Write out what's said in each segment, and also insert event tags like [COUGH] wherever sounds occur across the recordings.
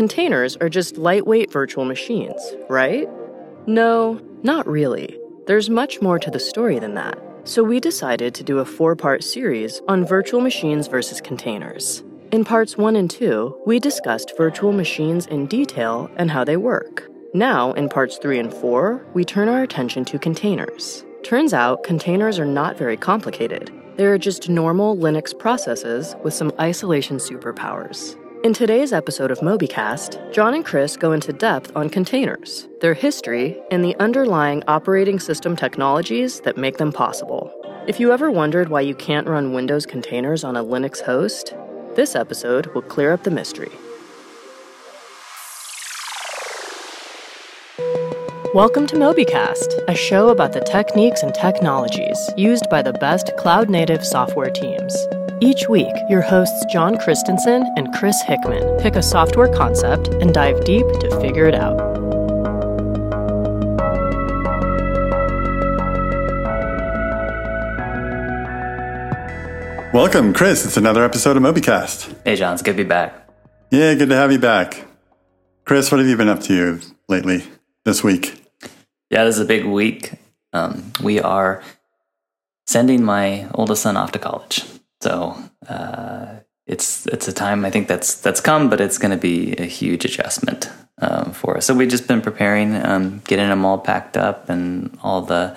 containers are just lightweight virtual machines, right? No, not really. There's much more to the story than that. So we decided to do a four part series on virtual machines versus containers. In parts one and two, we discussed virtual machines in detail and how they work. Now, in parts three and four, we turn our attention to containers. Turns out, containers are not very complicated. They are just normal Linux processes with some isolation superpowers. In today's episode of MobyCast, John and Chris go into depth on containers, their history, and the underlying operating system technologies that make them possible. If you ever wondered why you can't run Windows containers on a Linux host, this episode will clear up the mystery. Welcome to MobyCast, a show about the techniques and technologies used by the best cloud native software teams. Each week, your hosts John Christensen and Chris Hickman pick a software concept and dive deep to figure it out. Welcome, Chris. It's another episode of MobyCast. Hey, John. It's good to be back. Yeah, good to have you back. Chris, what have you been up to lately this week? Yeah, this is a big week. Um, we are sending my oldest son off to college. So uh, it's it's a time I think that's that's come, but it's going to be a huge adjustment um, for us. So we've just been preparing, um, getting them all packed up, and all the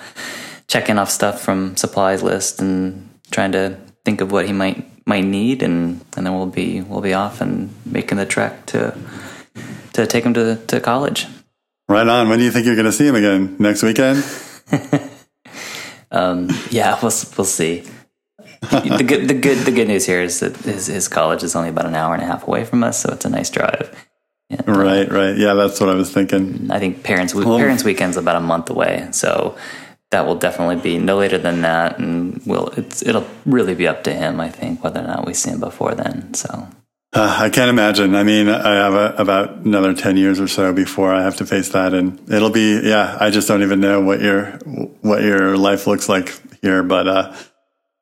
checking off stuff from supplies list, and trying to think of what he might might need, and and then we'll be we'll be off and making the trek to to take him to to college. Right on. When do you think you're going to see him again? Next weekend? [LAUGHS] um, yeah, we'll we'll see the good the good the good news here is that his his college is only about an hour and a half away from us, so it's a nice drive. And, uh, right, right. Yeah, that's what I was thinking. I think parents well, parents weekend's about a month away, so that will definitely be no later than that, and will it's it'll really be up to him. I think whether or not we see him before then. So uh, I can't imagine. I mean, I have a, about another 10 years or so before I have to face that. And it'll be, yeah, I just don't even know what your, what your life looks like here. But, uh,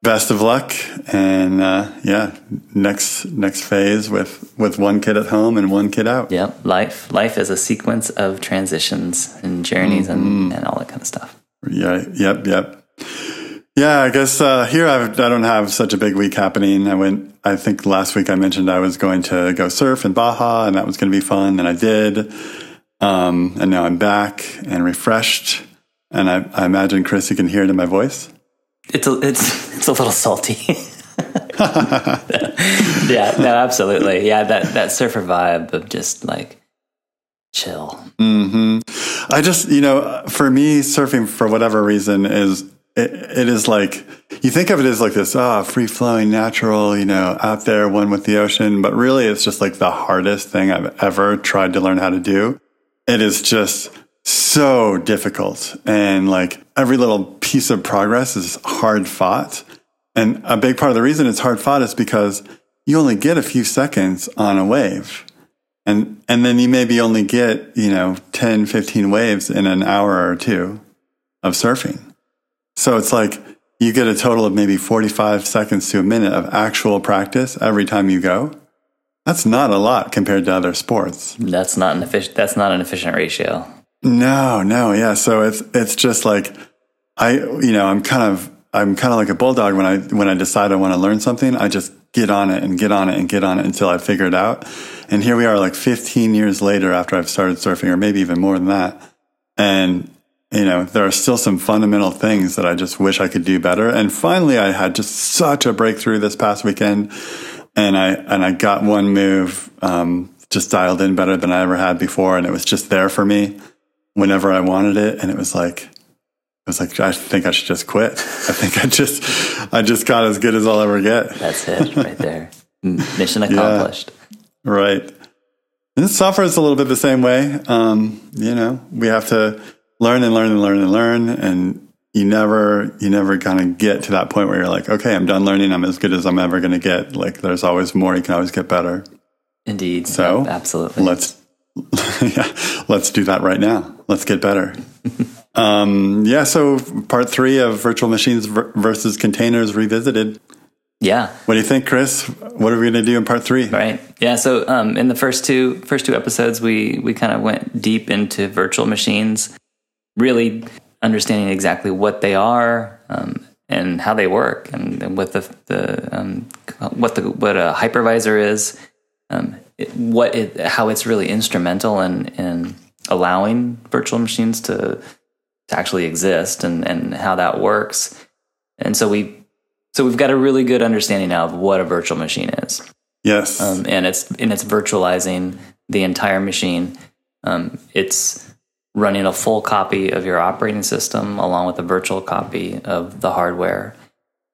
best of luck and uh, yeah next next phase with with one kid at home and one kid out. Yep life life is a sequence of transitions and journeys mm-hmm. and, and all that kind of stuff. Yeah yep yep. Yeah i guess uh, here I've, i don't have such a big week happening. I went i think last week i mentioned i was going to go surf in baja and that was going to be fun and i did. Um, and now i'm back and refreshed and I, I imagine chris you can hear it in my voice it's a, it's [LAUGHS] it's a little salty. [LAUGHS] yeah, no, absolutely. Yeah, that that surfer vibe of just like chill. hmm I just, you know, for me, surfing for whatever reason is it, it is like you think of it as like this ah oh, free flowing natural you know out there one with the ocean but really it's just like the hardest thing i've ever tried to learn how to do it is just so difficult and like every little piece of progress is hard fought. And a big part of the reason it's hard fought is because you only get a few seconds on a wave. And, and then you maybe only get, you know, 10, 15 waves in an hour or two of surfing. So it's like you get a total of maybe 45 seconds to a minute of actual practice every time you go. That's not a lot compared to other sports. That's not an efficient, that's not an efficient ratio. No, no, yeah. So it's it's just like I, you know, I'm kind of I'm kind of like a bulldog when I when I decide I want to learn something, I just get on it and get on it and get on it until I figure it out. And here we are, like 15 years later after I've started surfing, or maybe even more than that. And you know, there are still some fundamental things that I just wish I could do better. And finally, I had just such a breakthrough this past weekend, and I and I got one move um, just dialed in better than I ever had before, and it was just there for me whenever I wanted it. And it was like, I was like, I think I should just quit. [LAUGHS] I think I just, I just got as good as I'll ever get. That's it right there. [LAUGHS] Mission accomplished. Yeah, right. And software is a little bit the same way. Um, you know, we have to learn and learn and learn and learn. And you never, you never kind of get to that point where you're like, okay, I'm done learning. I'm as good as I'm ever going to get. Like there's always more. You can always get better. Indeed. So absolutely. Let's [LAUGHS] yeah, let's do that right now. Let's get better. [LAUGHS] um, yeah, so part three of virtual machines versus containers revisited. Yeah. What do you think, Chris? What are we going to do in part three? Right. Yeah. So um, in the first two first two episodes, we we kind of went deep into virtual machines, really understanding exactly what they are um, and how they work, and, and what the the um, what the what a hypervisor is, um, it, what it, how it's really instrumental in in allowing virtual machines to to actually exist, and and how that works. And so we so we've got a really good understanding now of what a virtual machine is. Yes. Um, and it's and it's virtualizing the entire machine. Um, it's running a full copy of your operating system along with a virtual copy of the hardware.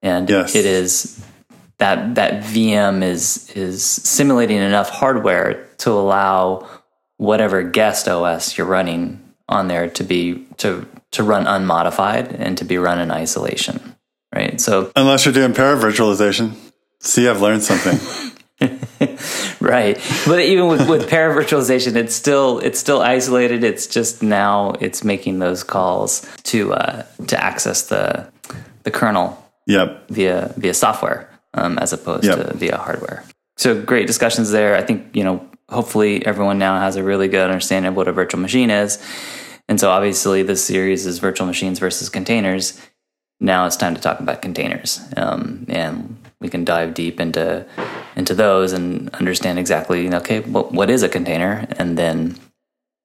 And Yes. it is that that VM is is simulating enough hardware to allow whatever guest OS you're running on there to be to to run unmodified and to be run in isolation. Right. So Unless you're doing paravirtualization. See, I've learned something. [LAUGHS] right but even with, with para virtualization it's still it's still isolated it's just now it's making those calls to uh, to access the the kernel yep. via via software um, as opposed Yep. to via hardware. So great discussions there. I think you know hopefully everyone now has a really good understanding of what a virtual machine is. And so obviously this series is virtual machines versus containers. Now it's time to talk about containers um, and we can dive deep into into those and understand exactly okay what, what is a container? And then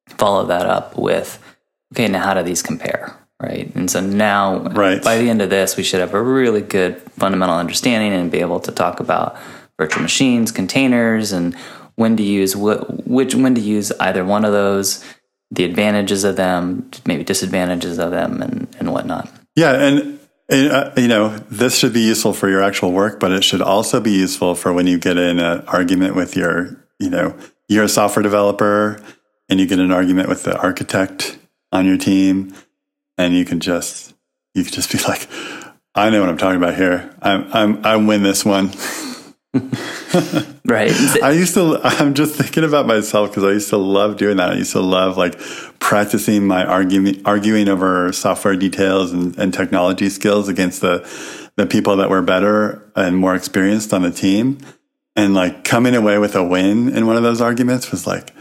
follow that up with okay now how do these compare right and so now Right. by the end of this we should have a really good fundamental understanding and be able to talk about virtual machines containers and when to use what which when to use either one of those the advantages of them maybe disadvantages of them and and whatnot Yeah, and uh, you know this should be useful for your actual work, but it should also be useful for when you get in an argument with your, you know, you're a software developer and you get an argument with the architect on your team, and you can just you can just be [LAUGHS] like, I know what I'm talking about here. I'm I'm I win this one. right [LAUGHS] I used to, I'm just thinking about myself because I used to love doing that. I used to love like practicing my arguing, arguing over software details and, and technology skills against the, the people that were better and more experienced on the team. And like coming away with a win in one of those arguments was like,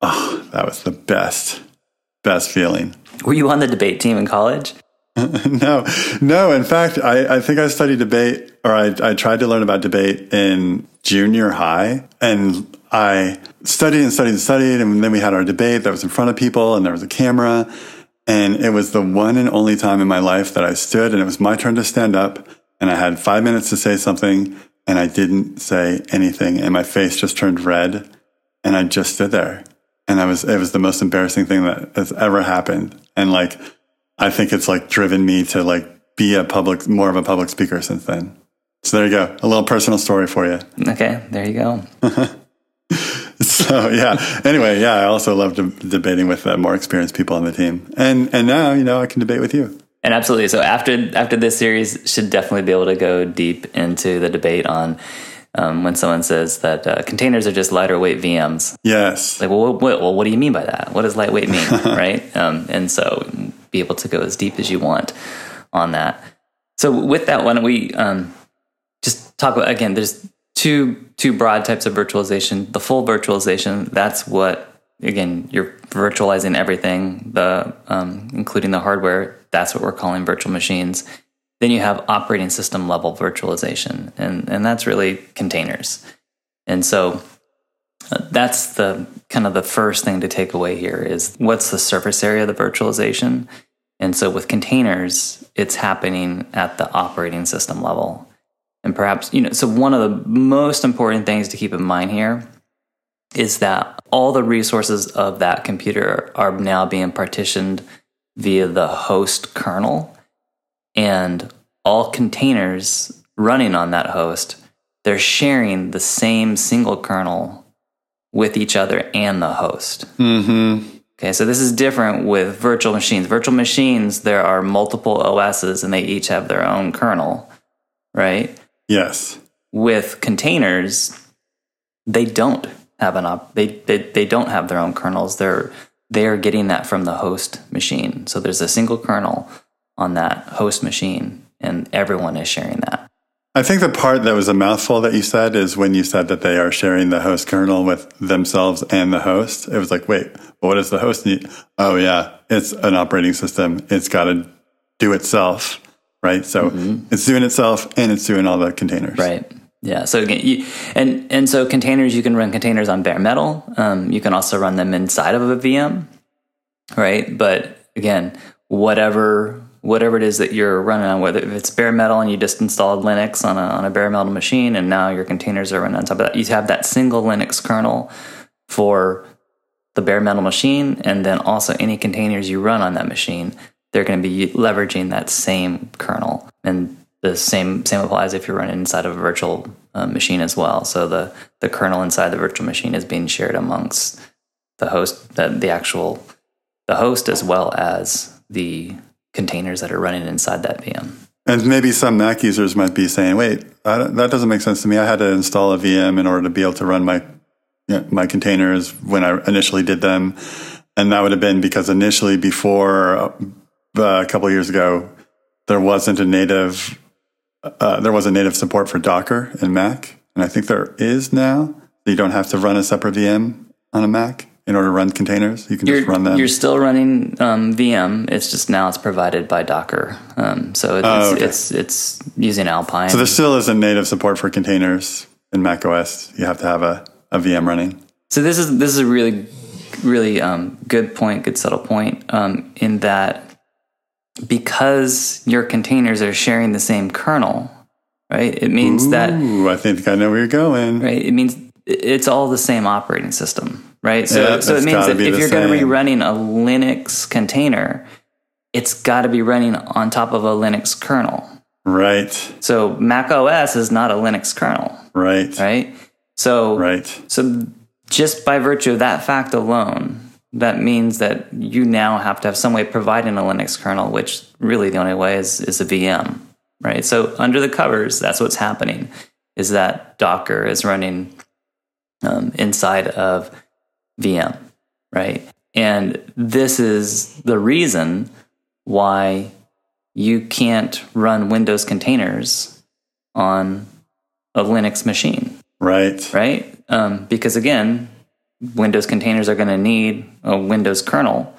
oh, that was the best, best feeling. were you on the debate team in college [LAUGHS] no, no. In fact, I, I think I studied debate, or I, I tried to learn about debate in junior high, and I studied and studied and studied, and then we had our debate that was in front of people, and there was a camera, and it was the one and only time in my life that I stood, and it was my turn to stand up, and I had five minutes to say something, and I didn't say anything, and my face just turned red, and I just stood there, and I was it was the most embarrassing thing that has ever happened, and like. I think it's like driven me to like be a public, more of a public speaker since then. So there you go. A little personal story for you. okay there you go [LAUGHS] So yeah. Anyway, yeah, I also love de- debating with uh, more experienced people on the team. And, and now, you know, I can debate with you. And absolutely. So after after this series, should definitely be able to go deep into the debate on um, when someone says that uh, containers are just lighter weight VMs. Yes. Like, well, what, well, what do you mean by that? What does lightweight mean, [LAUGHS] right? Um, and so be able to go as deep as you want on that. So with that, why don't we um, just talk about again? There's two two broad types of virtualization. The full virtualization. That's what again you're virtualizing everything, the um, including the hardware. That's what we're calling virtual machines. Then you have operating system level virtualization, and and that's really containers. And so uh, that's the kind of the first thing to take away here is what's the surface area of the virtualization. And so with containers, it's happening at the operating system level. And perhaps, you know, so one of the most important things to keep in mind here is that all the resources of that computer are now being partitioned via the host kernel and all containers running on that host they're sharing the same single kernel with each other and the host. Mm-hmm. okay so this is different with virtual machines. Virtual machines there are multiple os's and they each have their own kernel right? Yes. with containers they don't have an op they, they they don't have their own kernels. They're they're getting that from the host machine. So there's a single kernel on that host machine and everyone is sharing that I think the part that was a mouthful that you said is when you said that they are sharing the host kernel with themselves and the host. It was like, wait, what does the host need? Oh, yeah, it's an operating system. It's got to do itself, right? So mm-hmm. it's doing itself and it's doing all the containers. Right. Yeah. So again, you, and and so containers, you can run containers on bare metal. Um, you can also run them inside of a VM, right? But again, whatever whatever it is that you're running on, whether if it's bare metal and you just installed Linux on a, on a bare metal machine and now your containers are running on top of that, you have that single Linux kernel for the bare metal machine. And then also any containers you run on that machine, they're going to be leveraging that same kernel. And the same same applies if you're running inside of a virtual uh, machine as well. So the, the kernel inside the virtual machine is being shared amongst the host, the, the actual the host as well as the containers that are running inside that VM. And maybe some Mac users might be saying, "Wait, that doesn't make sense to me. I had to install a VM in order to be able to run my you know, my containers when I initially did them." And that would have been because initially, before uh, a couple years ago, there wasn't a native uh, there was a native support for Docker in Mac, and I think there is now. You don't have to run a separate VM on a Mac in order to run containers? You can you're, just run them. You're still running um, VM. It's just now it's provided by Docker. Um, so it's, oh, okay. it's, it's using Alpine. So there still isn't native support for containers in Mac OS. You have to have a, a VM running. So this is this is a really really um, good point, good subtle point um, in that because your containers are sharing the same kernel, right? It means Ooh, that I think I know where you're going. Right. It means it's all the same operating system right? So, yeah, so it means that if you're going to be running a Linux container, it's got to be running on top of a Linux kernel. Right. So Mac OS is not a Linux kernel. Right. Right. So right. So just by virtue of that fact alone, that means that you now have to have some way of providing a Linux kernel, which really the only way is is a VM. Right. So under the covers, that's what's happening. Is that Docker is running um, inside of VM, right? And this is the reason why you can't run Windows containers on a Linux machine. Right. Right? Um, because again, Windows containers are going to need a Windows kernel.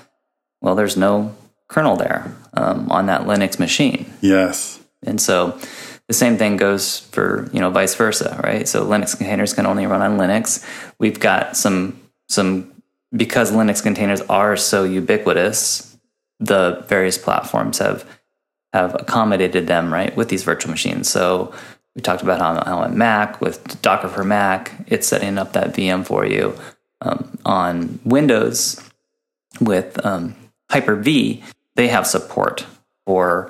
Well, there's no kernel there um, on that Linux machine. Yes. And so the same thing goes for, you know, vice versa, right? So Linux containers can only run on Linux. We've got some some because Linux containers are so ubiquitous, the various platforms have have accommodated them right with these virtual machines. So we talked about how, on Mac with Docker for Mac, it's setting up that VM for you. Um, on Windows with um, Hyper V, they have support for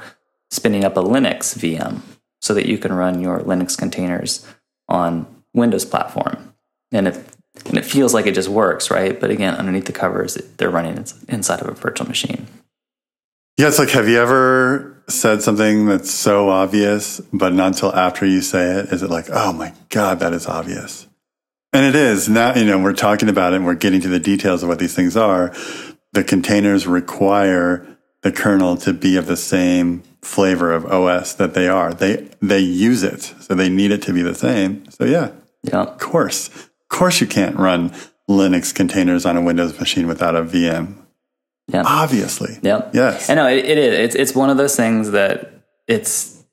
spinning up a Linux VM so that you can run your Linux containers on Windows platform. And if and it feels like it just works, right? But again, underneath the covers, they're running inside of a virtual machine. Yeah, it's like, have you ever said something that's so obvious, but not until after you say it is it like, oh my God, that is obvious? And it is. Now, you know, we're talking about it and we're getting to the details of what these things are. The containers require the kernel to be of the same flavor of OS that they are. They, they use it. So they need it to be the same. So yeah. Yeah. Of course. Of course, you can't run Linux containers on a Windows machine without a VM. Yeah. Obviously. Yeah. Yes. I know it, it is. It's, it's one of those things that it's,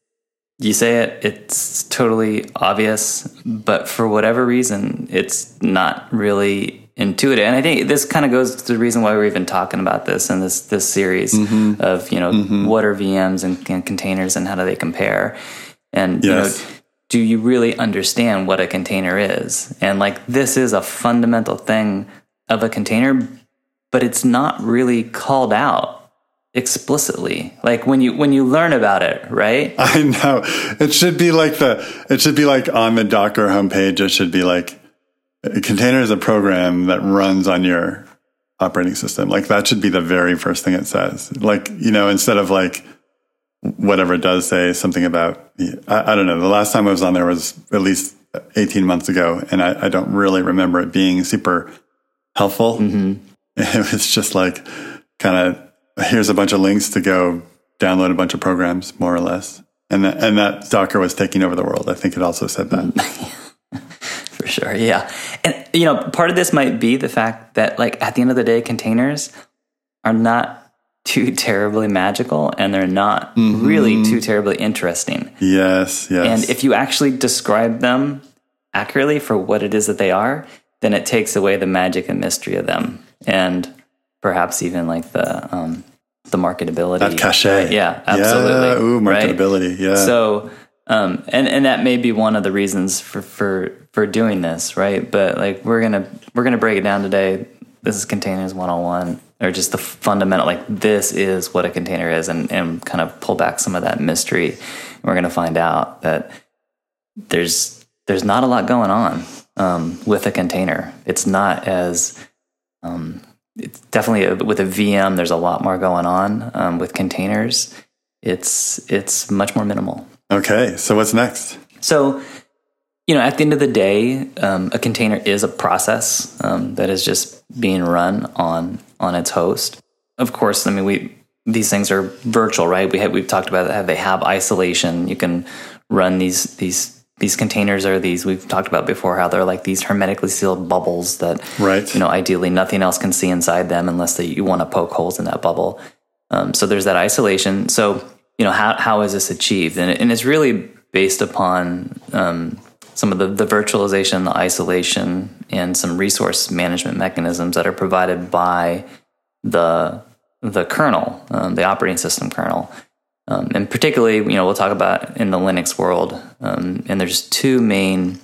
you say it, it's totally obvious, but for whatever reason, it's not really intuitive. And I think this kind of goes to the reason why we're even talking about this in this, this series mm-hmm. of, you know, mm-hmm. what are VMs and, and, containers and how do they compare? And, yes. you know, do you really understand what a container is? And like this is a fundamental thing of a container, but it's not really called out explicitly like when you when you learn about it right [LAUGHS] i know it should be like the it should be like on the docker homepage it should be like a container is a program that runs on your operating system like that should be the very first thing it says like you know instead of like whatever it does say something about I, I, don't know the last time i was on there was at least 18 months ago and i, I don't really remember it being super helpful mm-hmm. [LAUGHS] it was just like kind of here's a bunch of links to go download a bunch of programs more or less and that, and that Docker was taking over the world. I think it also said that. [LAUGHS] Sure, yeah. And you know, part of this might be the fact that like at the end of the day, containers are not too [LAUGHS] terribly magical and they're not mm-hmm. really too terribly interesting. Yes, yes. And if you actually describe them accurately for what it is that they are, then it takes away the magic and mystery of them. And perhaps even like the um, the marketability. That cachet. Right? Yeah, absolutely. Yeah. Ooh, marketability. Right? Yeah. So, um, and and that may be one of the reasons for for for doing this, right? But like we're gonna we're gonna break it down today. This is containers 101 or just the fundamental like this is what a container is and, and kind of pull back some of that mystery. And we're gonna find out that there's there's not a lot going on um, with a container. It's not as um, it's definitely a, with a VM. There's a lot more going on um, with containers. It's it's much more minimal. Okay, so what's next? So, you know, at the end of the day, um, a container is a process um, that is just being run on on its host. Of course, I mean we these things are virtual, right? We have, we've talked about how they have isolation. You can run these these these containers are these we've talked about before how they're like these hermetically sealed bubbles that right you know ideally nothing else can see inside them unless that you want to poke holes in that bubble um, so there's that isolation so you know how, how is this achieved and, and it's really based upon um, some of the, the virtualization the isolation and some resource management mechanisms that are provided by the the kernel um, the operating system kernel um, and particularly, you know, we'll talk about in the Linux world, um, and there's two main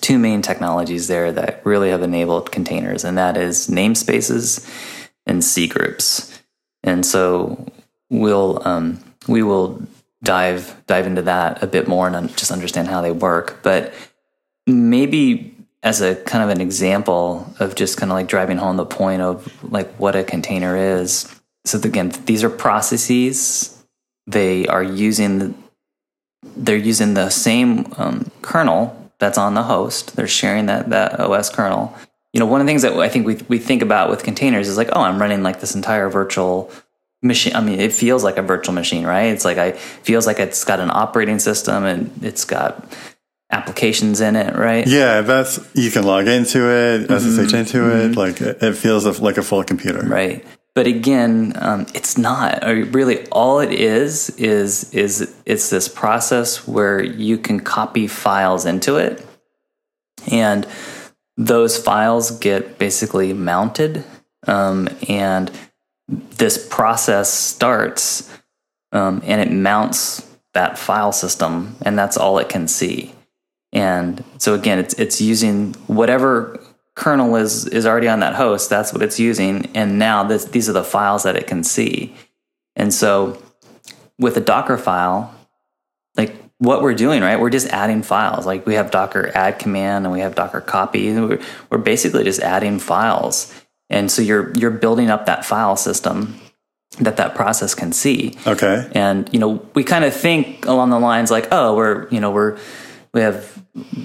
two main technologies there that really have enabled containers, and that is namespaces and C groups. And so we'll um, we will dive dive into that a bit more and just understand how they work. But maybe as a kind of an example of just kind of like driving home the point of like what a container is. So again, these are processes they are using they're using the same um, kernel that's on the host. They're sharing that that OS kernel. You know, one of the things that I think we we think about with containers is like, oh, I'm running like this entire virtual machine. I mean, it feels like a virtual machine, right? It's like I feels like it's got an operating system and it's got applications in it, right? Yeah, that's you can log into it, SSH mm-hmm. into it. Mm-hmm. Like it feels like a full computer, right? but again, um, it's not. Really, all it is is is it's this process where you can copy files into it, and those files get basically mounted, um, and this process starts, um, and it mounts that file system, and that's all it can see. And so again, it's it's using whatever kernel is is already on that host. That's what it's using, and now this, these are the files that it can see. And so, with a Docker file, like what we're doing, right? We're just adding files. Like we have Docker add command and we have Docker copy. We're, we're basically just adding files, and so you're you're building up that file system that that process can see. Okay. And you know, we kind of think along the lines like, oh, we're you know we're we have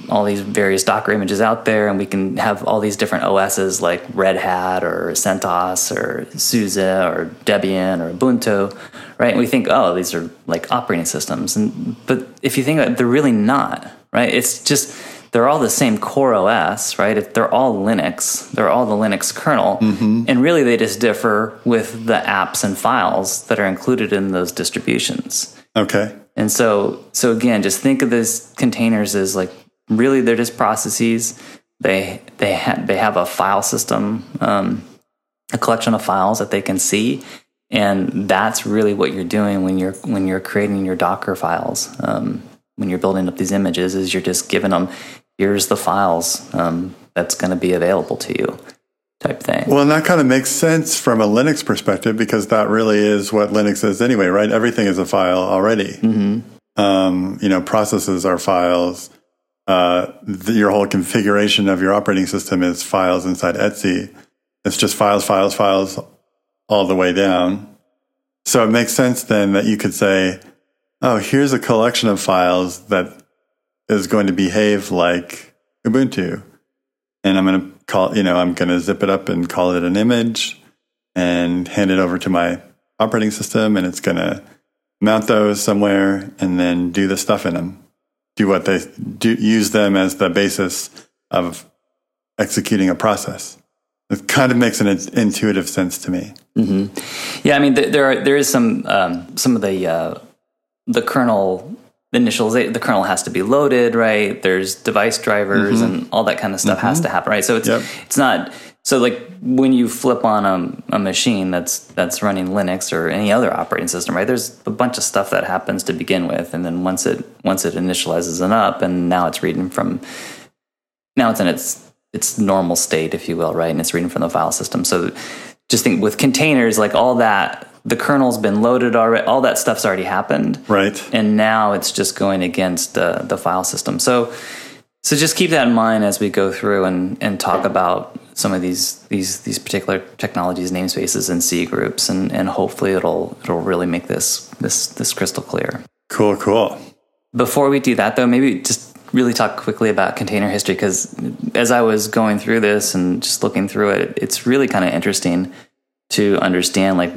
all these various Docker images out there, and we can have all these different OSs like Red Hat or CentOS or SUSE or Debian or Ubuntu, right? And we think, oh, these are like operating systems, and but if you think about it, they're really not, right? It's just they're all the same core OS, right? If they're all Linux, they're all the Linux kernel, mm-hmm. and really they just differ with the apps and files that are included in those distributions. Okay. And so, so again, just think of these containers as like really they're just processes. They they ha- they have a file system, um, a collection of files that they can see, and that's really what you're doing when you're when you're creating your Docker files. Um, when you're building up these images, is you're just giving them here's the files um, that's going to be available to you type thing. Well, and that kind of makes sense from a Linux perspective because that really is what Linux is anyway, right? Everything is a file already. Mm-hmm. Um, you know, processes are files. Uh, the, your whole configuration of your operating system is files inside etc. It's just files, files, files all the way down. So it makes sense then that you could say, oh, here's a collection of files that is going to behave like Ubuntu. And I'm going to call, you know, I'm going to zip it up and call it an image and hand it over to my operating system and it's going to mount those somewhere, and then do the stuff in them. Do what they do, use them as the basis of executing a process. It kind of makes an intuitive sense to me. Yeah, I mean, there are, there is some um, some of the uh, the kernel initials. Eh, the kernel has to be loaded, right? There's device drivers mm-hmm. and all that kind of stuff has mm-hmm. to happen, right? So it's Yep. it's not so like when you flip on a, a machine that's that's running Linux or any other operating system, right? There's a bunch of stuff that happens to begin with, and then once it once it initializes and up, and now it's reading from now it's in its its normal state, if you will, right? And it's reading from the file system. So just think with containers, like all that, the kernel's been loaded already, all that stuff's already happened. Right. And now it's just going against uh, the file system. So so just keep that in mind as we go through and, and talk about some of these these these particular technologies, namespaces, and C groups, and, and hopefully it'll it'll really make this this this crystal clear. Cool, cool. Before we do that, though, maybe just really talk quickly about container history because as I was going through this and just looking through it, it's really kind of interesting to understand like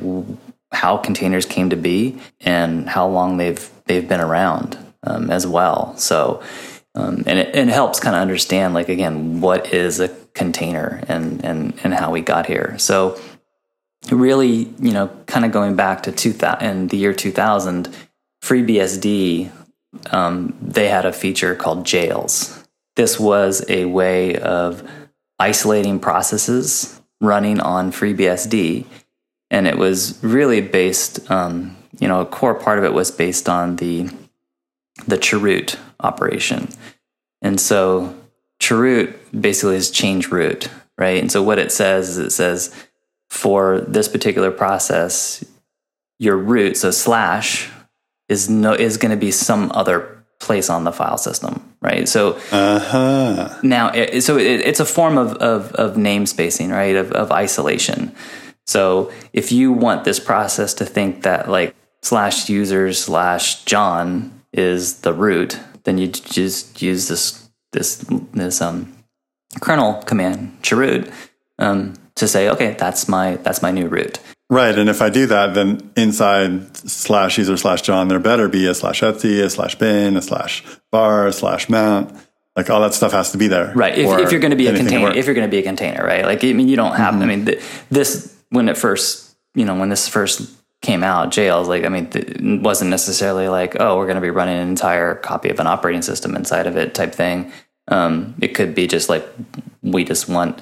how containers came to be and how long they've they've been around um, as well. So, um, and it, it helps kind of understand like again what is a container and and and how we got here. So, really, you know, kind of going back to 2000 in the year 2000, FreeBSD um, they had a feature called jails. This was a way of isolating processes running on FreeBSD, and it was really based. Um, you know, a core part of it was based on the the chroot operation, and so chroot basically is change root, right? And so what it says is it says for this particular process, your root, so slash is no is going to be some other place on the file system, right? So Uh huh. now, it, so it, it's a form of, of, of namespacing, right? Of, of isolation. So if you want this process to think that like slash user slash John is the root, then you just use this this this um kernel command chroot um, to say, okay, that's my that's my new root. Right. And if I do that, then inside slash user slash John, there better be a slash etc, a slash bin, a slash var, a slash mount. Like all that stuff has to be there. right if, if you're going to be a container if you're going to be a container right like i mean you don't have i mean th- this when it first you know when this first came out jails like i mean th- it wasn't necessarily like oh we're going to be running an entire copy of an operating system inside of it type thing um, it could be just like we just want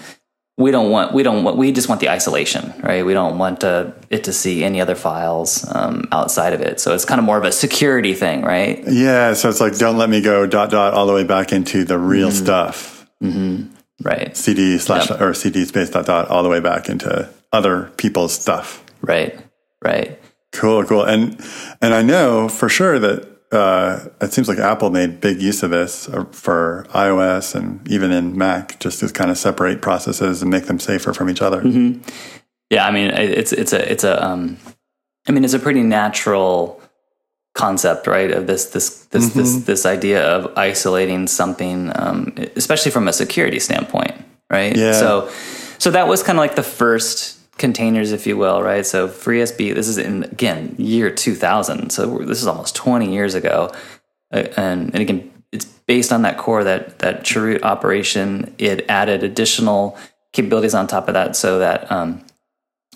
we don't want we don't want we just want the isolation right we don't want uh, it to see any other files um, outside of it so it's kind of more of a security thing right yeah. So it's like, don't let me go dot dot all the way back into the real Mm-hmm. stuff. right CD slash or CD space dot dot all the way back into other people's stuff. right right Cool, cool. And and I know for sure that uh, it seems like Apple made big use of this uh, for iOS and even in Mac, just to kind of separate processes and make them safer from each other. Yeah, I mean, it's it's a it's a um, I mean, it's a pretty natural concept, right? Of this this this this this idea of isolating something, um, especially from a security standpoint, right? Yeah. So, so that was kind of like the first containers, if you will, right? So FreeBSD, this is in again year two thousand, so this is almost twenty years ago, uh, and and again, it's based on that core that that chroot operation. It added additional capabilities on top of that, so that um,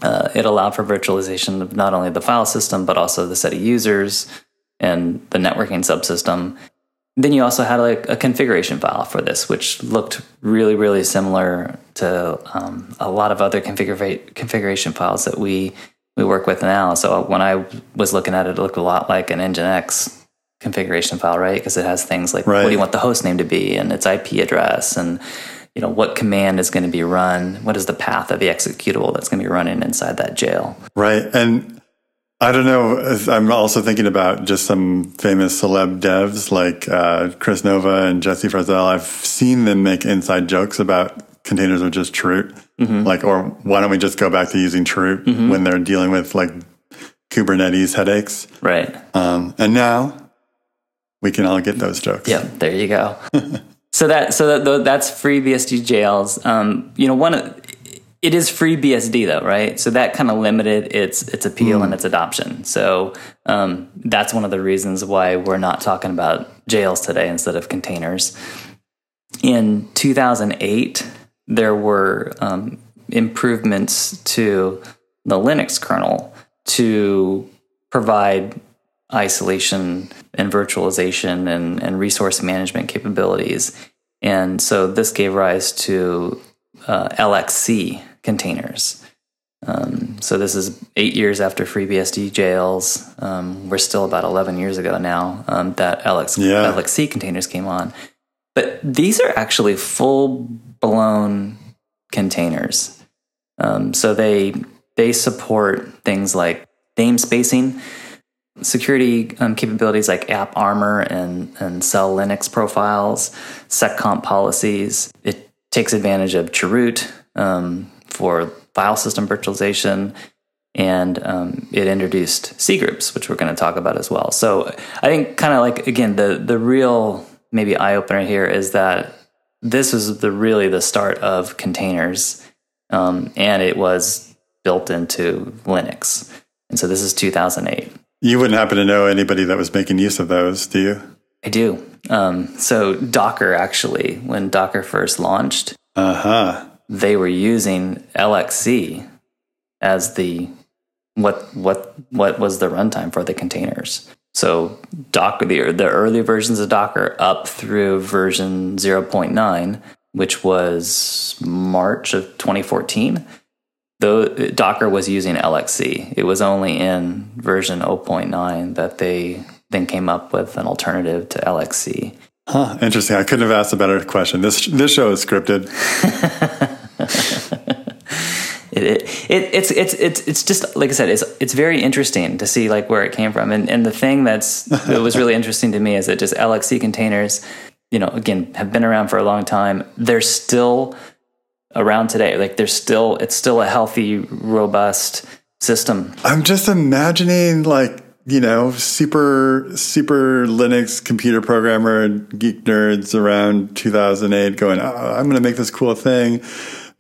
uh, it allowed for virtualization of not only the file system but also the set of users and the networking subsystem. Then you also had like a configuration file for this, which looked really, really similar to um, a lot of other configura- configuration files that we we work with now. So when I was looking at it, it looked a lot like an Nginx configuration file, right? Because it has things like what do you want the host name to be and its IP address and you know what command is going to be run, what is the path of the executable that's going to be running inside that jail. Right. And I don't know. I'm also thinking about just some famous celeb devs like uh, Kris Nova and Jessie Frazelle. I've seen them make inside jokes about containers are just chroot. Like, or why don't we just go back to using chroot when they're dealing with like Kubernetes headaches? Right. Um, and now we can all get those jokes. Yep. There you go. [LAUGHS] so that so that, that's free BSD jails. Um, you know, one of it is free BSD though, right? So that kind of limited its its appeal mm. and its adoption. So um, that's one of the reasons why we're not talking about jails today instead of containers. In 2008, there were um, improvements to the Linux kernel to provide isolation and virtualization and, and resource management capabilities. And so this gave rise to uh, LXC containers. Um, so this is eight years after FreeBSD jails. Um, we're still about 11 years ago now um, that LX, yeah. LXC containers came on. But these are actually full blown containers. Um, so they they support things like namespacing, security um, capabilities like AppArmor and, and SELinux profiles, seccomp policies. It takes advantage of Chroot um, for file system virtualization, and um, it introduced C groups, which we're going to talk about as well. So I think kind of like again the the real maybe eye opener here is that this was the really the start of containers, um, and it was built into Linux. And so this is 2008. You wouldn't happen to know anybody that was making use of those, do you? I do. Um, so Docker actually, when Docker first launched, uh huh, they were using LXC as the what what what was the runtime for the containers. So Docker, the the early versions of Docker up through version 0.9, which was March of 2014 though Docker was using LXC. It was only in version 0.9 that they then came up with an alternative to LXC. Huh, interesting. I couldn't have asked a better question. This this show is scripted. [LAUGHS] [LAUGHS] it, it, it, it's it's it's it's just like I said, it's it's very interesting to see like where it came from. And and the thing that's that was really interesting to me is that just LXC containers, you know, again, have been around for a long time. They're still around today. Like they're still it's still a healthy, robust system. I'm just imagining like you know super super Linux computer programmer geek nerds around 2008 going, oh, I'm going to make this cool thing,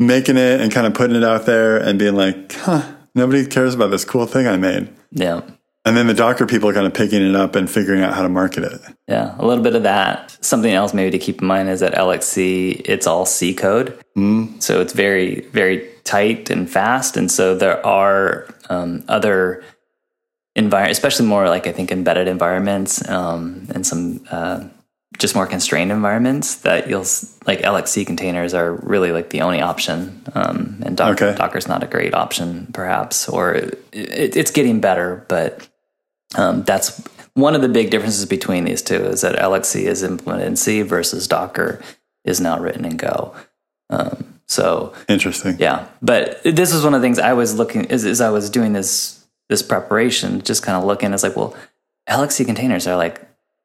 making it and kind of putting it out there and being like, huh, nobody cares about this cool thing I made. Yeah. And then the Docker people are kind of picking it up and figuring out how to market it. Yeah, a little bit of that. Something else maybe to keep in mind is that LXC, it's all C code. Mm. So it's very, very tight and fast. And so there are um, other environments, especially more like I think embedded environments um, and some uh, just more constrained environments that you'll like LXC containers are really like the only option. Um, and Docker, okay. Docker's not a great option, perhaps, or it, it's getting better, but um, that's one of the big differences between these two is that LXC is implemented in C versus Docker is now written in Go. Um, so interesting, yeah. But this is one of the things I was looking as, as I was doing this this preparation, just kind of looking. It's like, well, LXC containers are like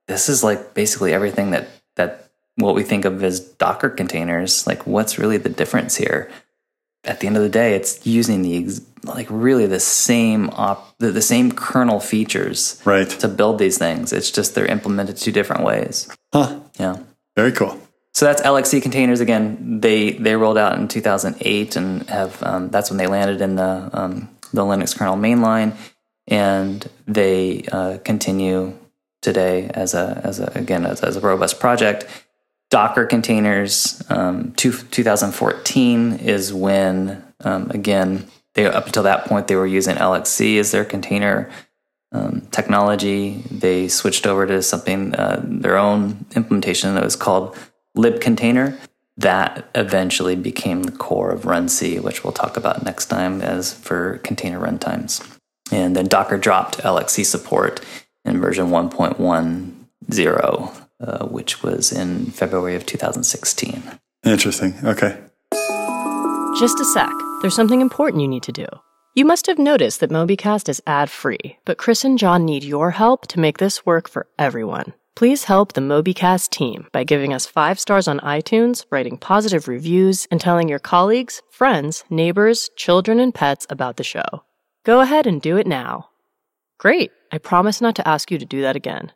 this is like basically everything that that what we think of as Docker containers. Like, what's really the difference here? At the end of the day, it's using the like really the same op the, the same kernel features right. to build these things. It's just they're implemented two different ways. Huh. Yeah. Very cool. So that's lxc containers. Again they they rolled out in 2008 and have um, that's when they landed in the um, the linux kernel mainline. And they uh, continue today as a as a again as, as a robust project docker containers um, two, 2014 is when um, again they up until that point they were using LXC as their container um, technology. They switched over to something uh, their own implementation that was called libcontainer. That eventually became the core of RunC, which we'll talk about next time as for container runtimes. And then Docker dropped LXC support in version 1.10, uh, which was in February of 2016. Interesting. Okay. Just a sec. There's something important you need to do. You must have noticed that MobyCast is ad free, but Chris and John need your help to make this work for everyone. Please help the MobyCast team by giving us five stars on iTunes, writing positive reviews, and telling your colleagues, friends, neighbors, children, and pets about the show. Go ahead and do it now. Great. I promise not to ask you to do that again.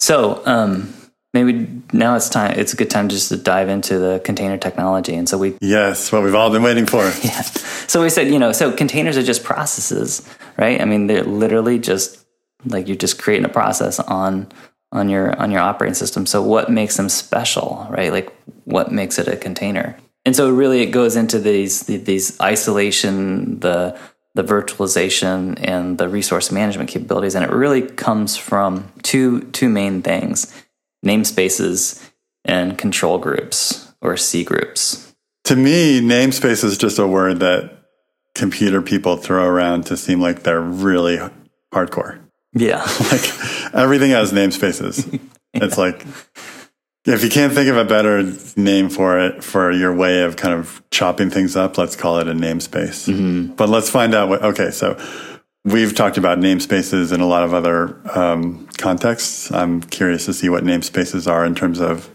So, um, maybe now it's time. It's a good time just to dive into the container technology. And so we, Yes, what we've all been waiting for. [LAUGHS] yeah. So we said, you know, so containers are just processes, right? I mean, they're literally just like you're just creating a process on on your on your operating system. So what makes them special, right? Like what makes it a container? And so really, it goes into these these isolation, the the virtualization, and the resource management capabilities, and it really comes from two two main things: namespaces and control groups or C groups. To me, namespace is just a word that computer people throw around to seem like they're really hardcore. Yeah, [LAUGHS] like everything has namespaces. It's like if you can't think of a better name for it for your way of kind of chopping things up, let's call it a namespace. Mm-hmm. But let's find out what. Okay, so we've talked about namespaces in a lot of other um, contexts. I'm curious to see what namespaces are in terms of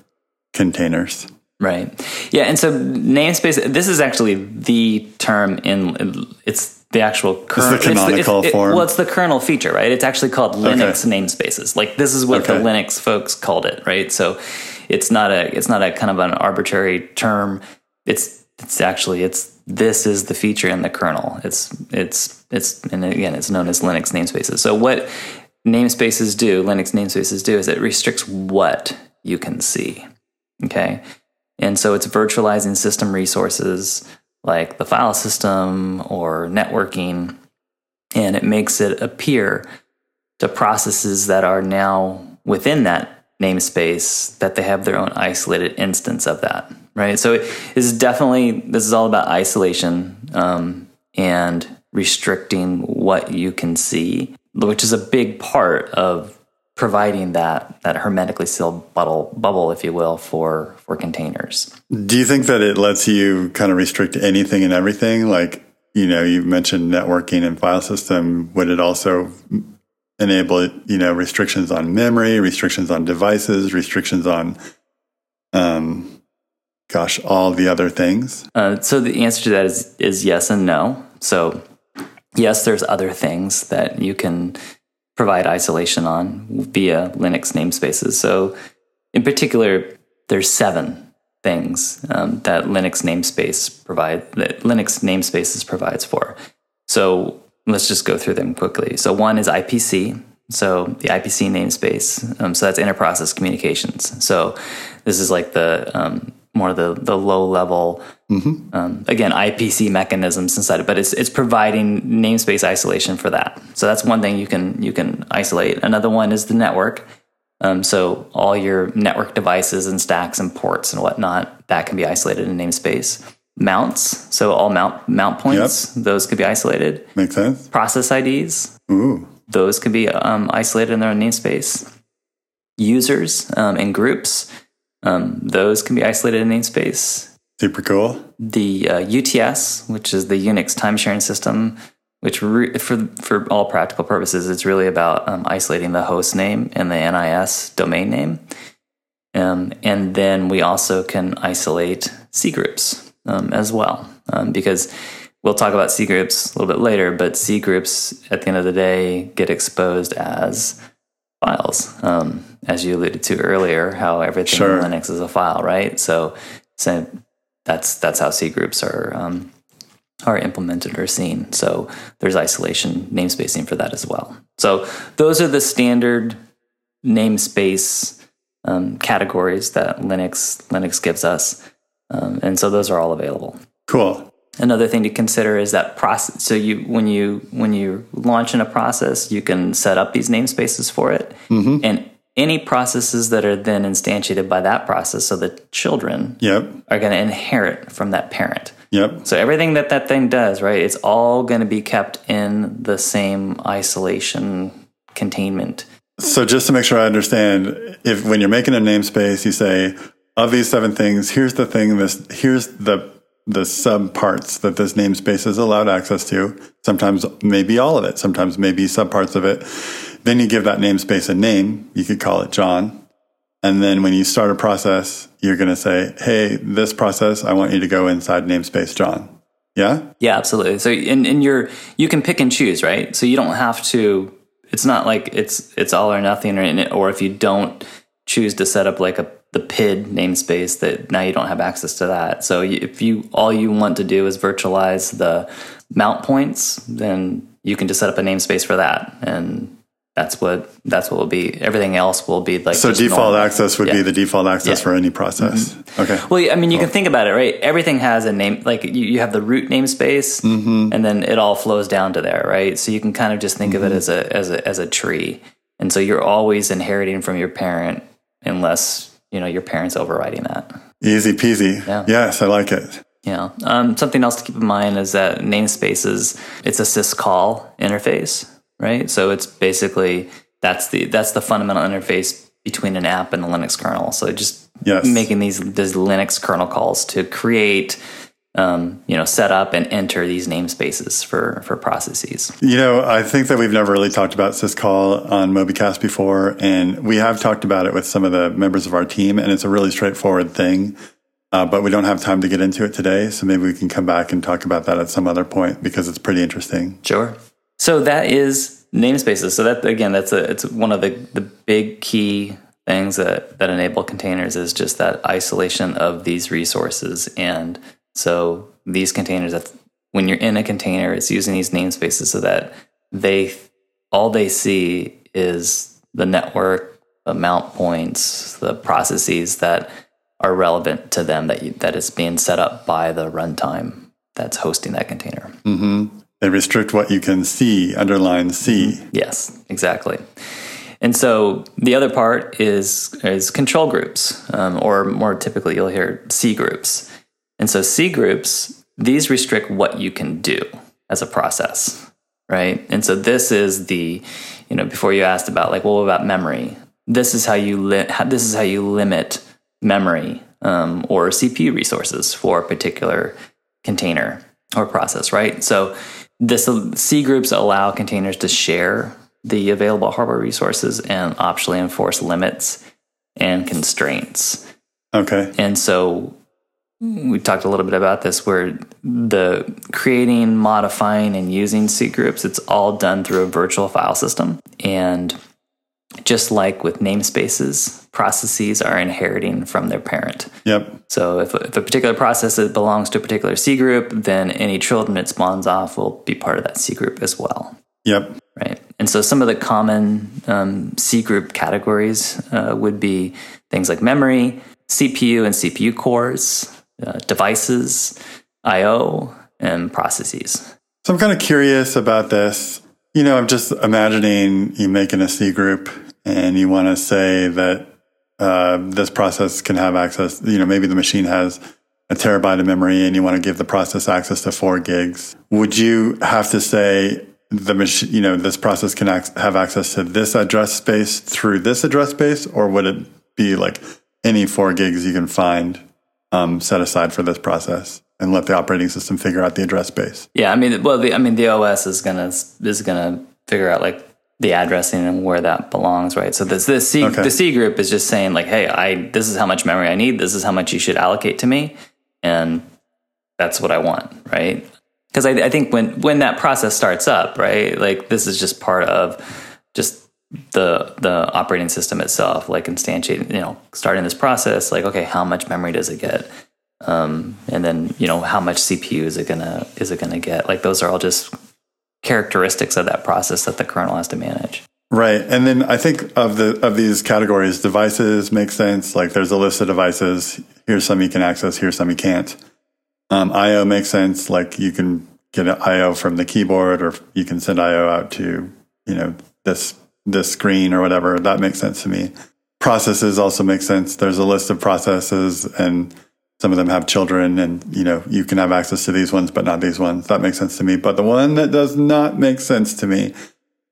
containers. Right. Yeah, and so namespace. This is actually the term in it's the actual kernel. It's the canonical it's, it, form. well, it's the kernel feature, right? It's actually called Linux namespaces. Like this is what Okay. the Linux folks called it, right? So it's not a it's not a kind of an arbitrary term. It's it's actually it's this is the feature in the kernel. It's it's it's and again it's known as Linux namespaces. So what namespaces do, Linux namespaces do, is it restricts what you can see. Okay. And so it's virtualizing system resources like the file system or networking, and it makes it appear to processes that are now within that namespace that they have their own isolated instance of that. Right. So it is definitely, this is all about isolation um, and restricting what you can see, which is a big part of providing that that hermetically sealed bubble bubble if you will for for containers Do you think that it lets you kind of restrict anything and everything? Like, you know, you mentioned networking and file system. Would it also enable, you know, restrictions on memory, restrictions on devices, restrictions on, um, gosh, all the other things? uh, so the answer to that is is yes and no so yes there's other things that you can provide isolation on via linux namespaces so in particular there's seven things um, that linux namespace provide that linux namespaces provides for so let's just go through them quickly. So one is IPC. So the IPC namespace. Um, so that's interprocess communications. So this is like the um, more the the low level um, again IPC mechanisms inside it, but it's it's providing namespace isolation for that. So that's one thing you can you can isolate. Another one is the network. Um, so all your network devices and stacks and ports and whatnot that can be isolated in namespace. Mounts, so all mount mount points, those could be isolated. Make sense? Process IDs, Ooh, those could be um, isolated in their own namespace. Users um, and groups, um, those can be isolated in namespace. super cool. The uh, UTS, which is the Unix time sharing system, which re- for for all practical purposes, it's really about um, isolating the host name and the NIS domain name. Um, and then we also can isolate C groups um, as well, um, because we'll talk about C groups a little bit later. But C groups, at the end of the day, get exposed as files, um, as you alluded to earlier. How everything Sure. in Linux is a file, right? So, so that's that's how C groups are um, are implemented or seen. So there's isolation namespacing for that as well. So those are the standard namespace um, categories that Linux Linux gives us, um, and so those are all available. Cool. Another thing to consider is that process. So you when you when you launch in a process, you can set up these namespaces for it, mm-hmm. and any processes that are then instantiated by that process, so the children Yep. are going to inherit from that parent. Yep. So everything that that thing does, right, it's all going to be kept in the same isolation containment. So just to make sure I understand, if when you're making a namespace, you say of these seven things, here's the thing. This here's the the sub parts that this namespace is allowed access to. Sometimes maybe all of it. Sometimes maybe subparts of it. Then you give that namespace a name. You could call it John. And then when you start a process, you're going to say, "Hey, this process, I want you to go inside namespace John." Yeah. Yeah, absolutely. So and, and you're you can pick and choose, right? So you don't have to it's not like it's it's all or nothing or or if you don't choose to set up like a the PID namespace that now you don't have access to that. So if you all you want to do is virtualize the mount points, then you can just set up a namespace for that, and that's what that's what will be. Everything else will be like so default normal. access would Yeah. be the default access Yeah. for any process. Okay. Well, I mean, you can think about it, right? Everything has a name, like you, you have the root namespace, Mm-hmm. and then it all flows down to there, right? So you can kind of just think of Mm-hmm. it as a as a as a tree, and so you're always inheriting from your parent, unless you know your parents overriding that. Easy peasy. Yeah. Yes, I like it. Yeah. Um, something else to keep in mind is that namespaces, it's a syscall interface, right? So it's basically that's the that's the fundamental interface between an app and the Linux kernel. So just Yes. making these these Linux kernel calls to create, um, you know, set up and enter these namespaces for for processes. You know, I think that we've never really talked about syscall on Mobycast before, and we have talked about it with some of the members of our team, and it's a really straightforward thing. Uh, but we don't have time to get into it today, so maybe we can come back and talk about that at some other point because it's pretty interesting. Sure. So that is namespaces. So that again, that's a it's one of the the big key things that that enable containers is just that isolation of these resources. And so these containers, that when you're in a container, it's using these namespaces so that they all they see is the network, the mount points, the processes that are relevant to them that you, that is being set up by the runtime that's hosting that container. They restrict what you can see, underline C. Yes, exactly. And so the other part is is control groups, um, or more typically you'll hear C groups. And so C groups these restrict what you can do as a process, right? And so this is the, you know, before you asked about like, well, what about memory? This is how you li- how, this is how you limit memory um, or CPU resources for a particular container or process, right? So this C groups allow containers to share the available hardware resources and optionally enforce limits and constraints. Okay. And so we talked a little bit about this where the creating, modifying, and using C groups, it's all done through a virtual file system. And just like with namespaces, processes are inheriting from their parent. Yep. So if, if a particular process belongs to a particular C group, then any children it spawns off will be part of that C group as well. Yep. Right. And so some of the common um, C group categories uh, would be things like memory, CPU and CPU cores, uh, devices, I/O, and processes. So I'm kind of curious about this. You know, I'm just imagining you making a C group and you want to say that uh, this process can have access. You know, maybe the machine has a terabyte of memory and you want to give the process access to four gigs. Would you have to say the machine, you know, this process can ac- have access to this address space through this address space, or would it be like any four gigs you can find um, set aside for this process and let the operating system figure out the address space? Yeah, I mean, well, the, I mean, the OS is gonna is gonna figure out like the addressing and where that belongs, right? So this this C Okay. the C group is just saying like, hey, I this is how much memory I need. This is how much you should allocate to me, and that's what I want, right? Because I, I think when when that process starts up, right, like this is just part of just the the operating system itself, like instantiating, you know, starting this process. Like, okay, how much memory does it get? um, and then you know how much CPU is it gonna is it gonna get? Like those are all just characteristics of that process that the kernel has to manage. Right. And then I think of the of these categories, devices make sense. Like there's a list of devices. Here's some you can access, here's some you can't. Um, IO makes sense. Like you can get IO from the keyboard or you can send IO out to, you know, this this screen or whatever. That makes sense to me. Processes also make sense. There's a list of processes and some of them have children and you know you can have access to these ones but not these ones that makes sense to me but the one that does not make sense to me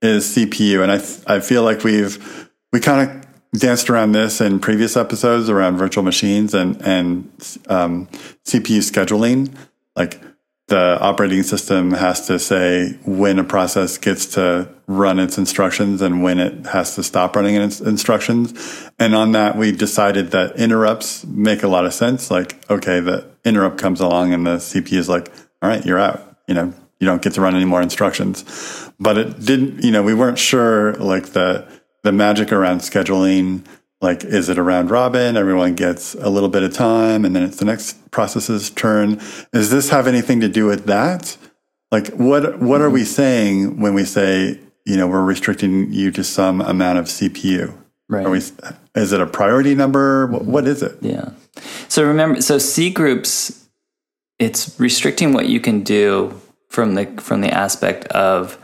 is CPU, and I I feel like we've we kind of danced around this in previous episodes around virtual machines and and um, CPU scheduling. Like the operating system has to say when a process gets to run its instructions and when it has to stop running its instructions. And on that, we decided that interrupts make a lot of sense. Like, okay, the interrupt comes along and the CPU is like, all right, you're out. You know, you don't get to run any more instructions. But it didn't, you know, we weren't sure like the, the magic around scheduling like is it a round robin? Everyone gets a little bit of time and then it's the next process's turn. Does this have anything to do with that? Like what what are we mm-hmm. saying when we say you know we're restricting you to some amount of cpu Right. are we is it a priority number? What, mm-hmm. what is it? Yeah. So remember, so C groups, it's restricting what you can do from the from the aspect of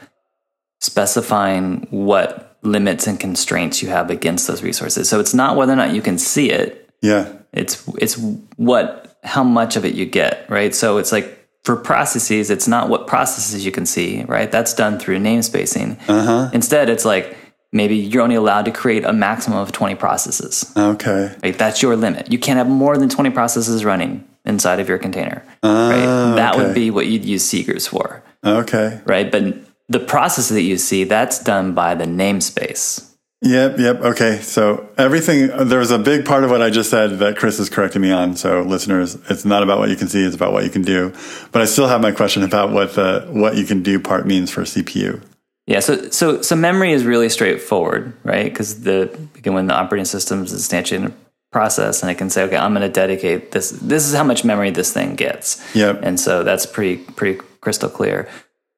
specifying what limits and constraints you have against those resources. So it's not whether or not you can see it. yeah It's it's what how much of it you get, right? So it's like for processes, it's not what processes you can see, right? That's done through namespacing. uh-huh Instead, it's like maybe you're only allowed to create a maximum of 20 processes. okay Right? That's your limit. You can't have more than 20 processes running inside of your container. Ah, right? That okay. would be what you'd use groups for. okay Right. But the process that you see, that's done by the namespace. Yep, yep. Okay. So everything, there was a big part of what I just said that Chris is correcting me on. So listeners, it's not about what you can see, it's about what you can do. But I still have my question about what the, what you can do part means for a CPU. Yeah, so so so memory is really straightforward, right? Because the again, when the operating system is instantiating a process, and I can say, okay, I'm going to dedicate this. This is how much memory this thing gets. Yep. and so that's pretty pretty crystal clear.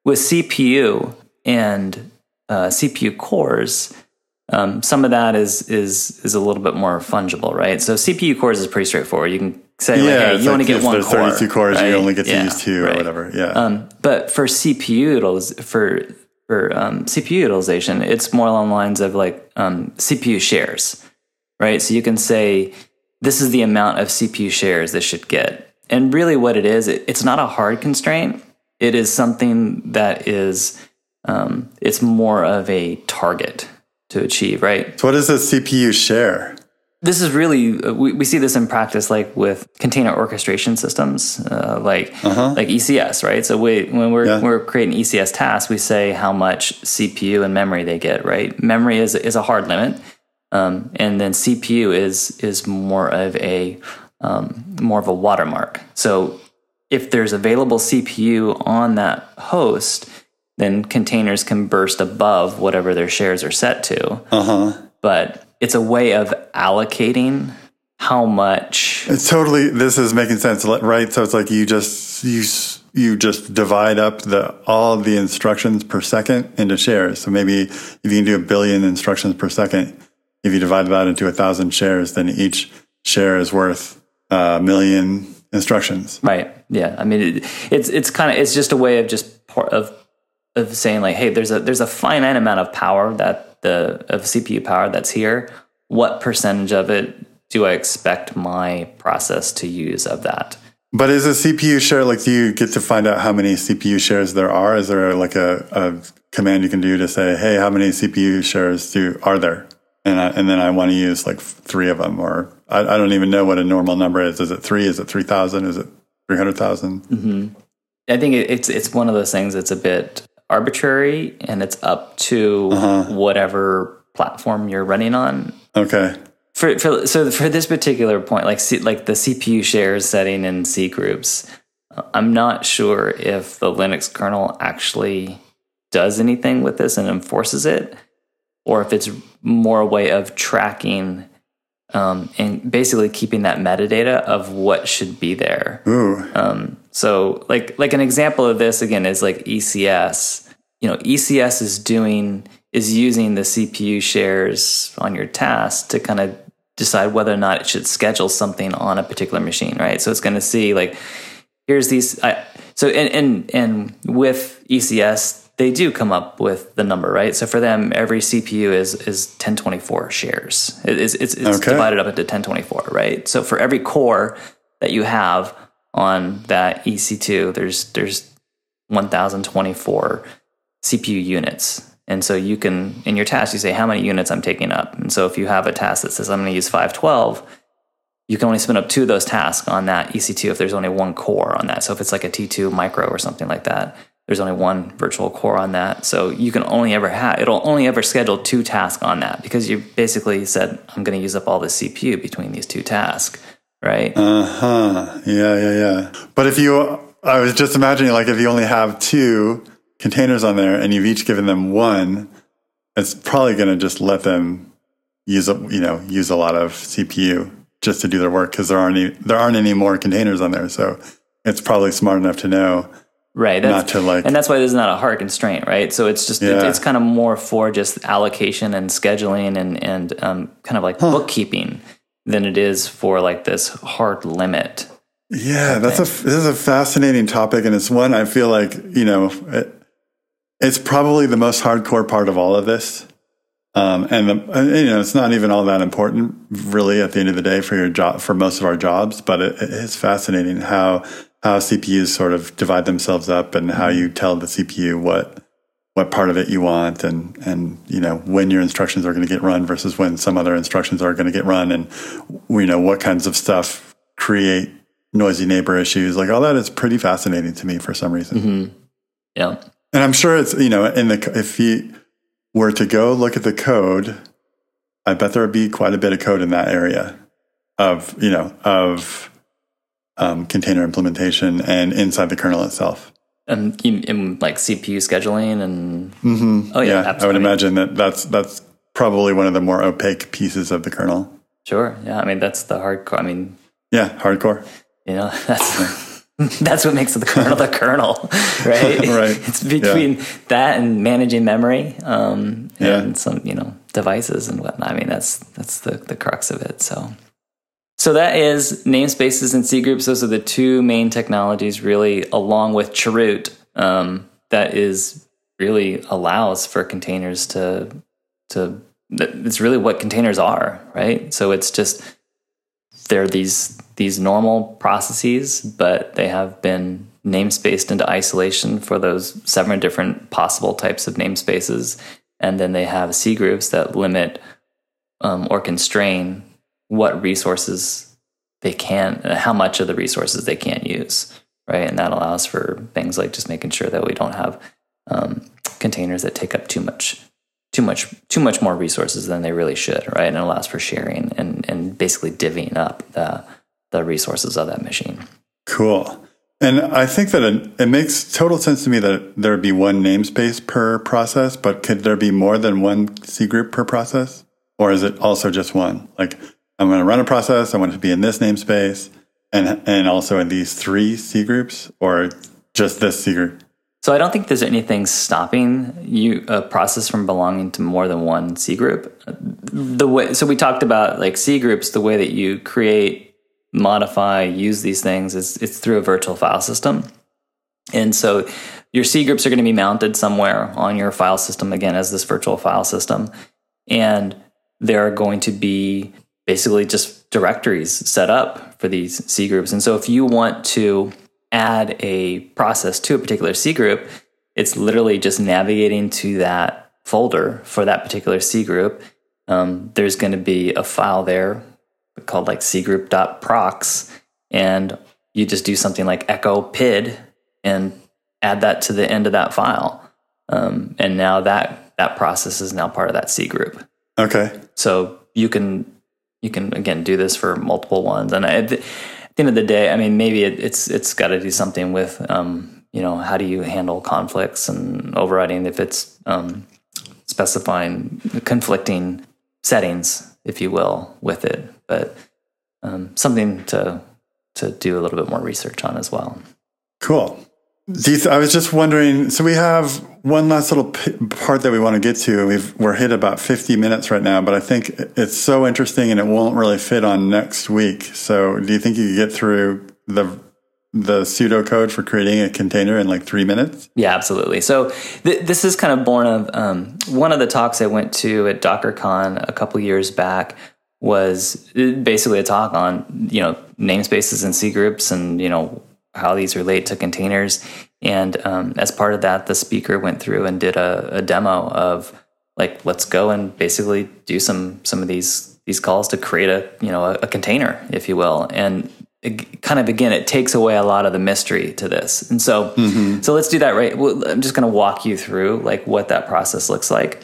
With CPU and uh, CPU cores, um, some of that is is is a little bit more fungible, right? So CPU cores is pretty straightforward. You can say, like, hey, you only like get one there's core. 32 cores, right? you only get to Yeah, use two right. or whatever. Yeah. Um, but for CPU utiliz- for for um, CPU utilization, it's more along the lines of like um, CPU shares, right? So you can say this is the amount of CPU shares this should get, and really what it is, it, it's not a hard constraint. It is something that is um, it's more of a target to achieve, right? so what is a CPU share? this is really uh, we, we see this in practice like with container orchestration systems uh, like like ECS right so we when we're Yeah. we're creating ECS tasks we say how much CPU and memory they get right memory is is a hard limit um, and then CPU is is more of a um, more of a watermark so if there's available CPU on that host then containers can burst above whatever their shares are set to Uh huh. but it's a way of allocating how much It's totally, this is making sense, right? So it's like you just, you, you just divide up the, all the instructions per second into shares. So maybe if you can do a billion instructions per second, if you divide that into a thousand shares, then each share is worth a million instructions. right yeah i mean it, it's it's kind of it's just a way of just part of of saying like hey there's a there's a finite amount of power that the of cpu power that's here what percentage of it do i expect my process to use of that But is a CPU share like do you get to find out how many CPU shares there are? Is there like a, a command you can do to say, hey, how many CPU shares do are there? And I, and then I want to use like three of them, or I, I don't even know what a normal number is. Is it three? Is it three thousand? Is it three hundred thousand? Mm-hmm. i think it's it's one of those things that's a bit arbitrary and it's up to uh-huh. whatever platform you're running on Okay, for, for so for this particular point, like C, like the CPU shares setting in C groups, I'm not sure if the Linux kernel actually does anything with this and enforces it, or if it's more a way of tracking um, and basically keeping that metadata of what should be there. Um, so like like an example of this again is like ECS. You know, ECS is doing is using the CPU shares on your task to kind of decide whether or not it should schedule something on a particular machine, right? So it's going to see like here's these. I, so and and and with ECS, they do come up with the number, right? So for them, every CPU is is 1024 shares. It is it's, it's Okay. divided up into 1024, right? So for every core that you have on that EC2, there's there's 1024 CPU units. And so you can in your task you say how many units I'm taking up. And so if you have a task that says I'm going to use 512, you can only spin up two of those tasks on that EC2 if there's only one core on that. So if it's like a T2 micro or something like that, there's only one virtual core on that. So you can only ever have it'll only ever schedule two tasks on that because you basically said I'm going to use up all the CPU between these two tasks, right? uh huh, yeah, yeah, yeah. But if you, I was just imagining like if you only have two containers on there and you've each given them one, it's probably going to just let them use a you know use a lot of CPU just to do their work because there aren't any, there aren't any more containers on there. So it's probably smart enough to know right That's, not to like and that's why there's not a hard constraint right so it's just Yeah. it's kind of more for just allocation and scheduling and and um, kind of like bookkeeping than it is for like this hard limit Yeah, that's a this is a fascinating topic, and it's one I feel like you know it, it's probably the most hardcore part of all of this. Um, and, the, and, you know, it's not even all that important, really, at the end of the day, for your job, for most of our jobs. But it, it is fascinating how how CPUs sort of divide themselves up, and how mm-hmm. you tell the CPU what what part of it you want, and and you know when your instructions are going to get run versus when some other instructions are going to get run, and you know what kinds of stuff create noisy neighbor issues. Like all that is pretty fascinating to me for some reason. Mm-hmm. yeah And I'm sure it's, you know, in the, if you were to go look at the code, I bet there would be quite a bit of code in that area of, you know, of um, container implementation and inside the kernel itself. and in, in like cpu scheduling and Mm-hmm. oh yeah, I would imagine that that's, that's probably one of the more opaque pieces of the kernel. sure yeah i mean that's the hardcore i mean Yeah. Hardcore. you know [LAUGHS] that's [LAUGHS] that's what makes the kernel the kernel [LAUGHS] right Right. it's between that and managing memory um Yeah. and some you know devices and whatnot i mean that's that's the the crux of it so so that is namespaces and c groups those are the two main technologies really along with Chroot um that is really allows for containers to to it's really what containers are right? So it's just they're these these normal processes, but they have been namespaced into isolation for those seven different possible types of namespaces, and then they have C groups that limit um, or constrain what resources they can, uh, how much of the resources they can use, right? And that allows for things like just making sure that we don't have um, containers that take up too much too much too much more resources than they really should, right? And it allows for sharing and and basically divvying up the the resources of that machine. Cool. And I think that it, it makes total sense to me that there would be one namespace per process, but could there be more than one C group per process? Or is it also just one? Like, I'm going to run a process, I want it to be in this namespace and, and also in these three C groups, or just this C group? So I don't think there's anything stopping you a process from belonging to more than one C group. The way so we talked about like C groups, the way that you create, modify, use these things is it's through a virtual file system. And so your C groups are going to be mounted somewhere on your file system again as this virtual file system. And there are going to be basically just directories set up for these C groups. And so if you want to add a process to a particular C group, it's literally just navigating to that folder for that particular C group. Um, there's going to be a file there called like cgroup.procs, and you just do something like echo pid and add that to the end of that file. Um, and now that that process is now part of that C group. Okay. So you can you can again do this for multiple ones. And at the, end of the day, I mean, maybe it, it's it's got to do something with um, you know how do you handle conflicts and overriding if it's um, specifying conflicting settings, if you will, with it. But um, something to to do a little bit more research on as well. Cool. Do you th- I was just wondering. So we have one last little p- part that we want to get to. We've we're hit about fifty minutes right now, but I think it's so interesting and it won't really fit on next week. So do you think you could get through the the pseudocode for creating a container in like three minutes? Yeah, absolutely. So th- this is kind of born of um, one of the talks I went to at DockerCon a couple years back was basically a talk on you know namespaces and C groups and you know how these relate to containers. And um, as part of that, the speaker went through and did a, a demo of like let's go and basically do some some of these these calls to create a you know a, a container, if you will, and it, kind of again it takes away a lot of the mystery to this. And so so let's do that right. Well, I'm just going to walk you through like what that process looks like,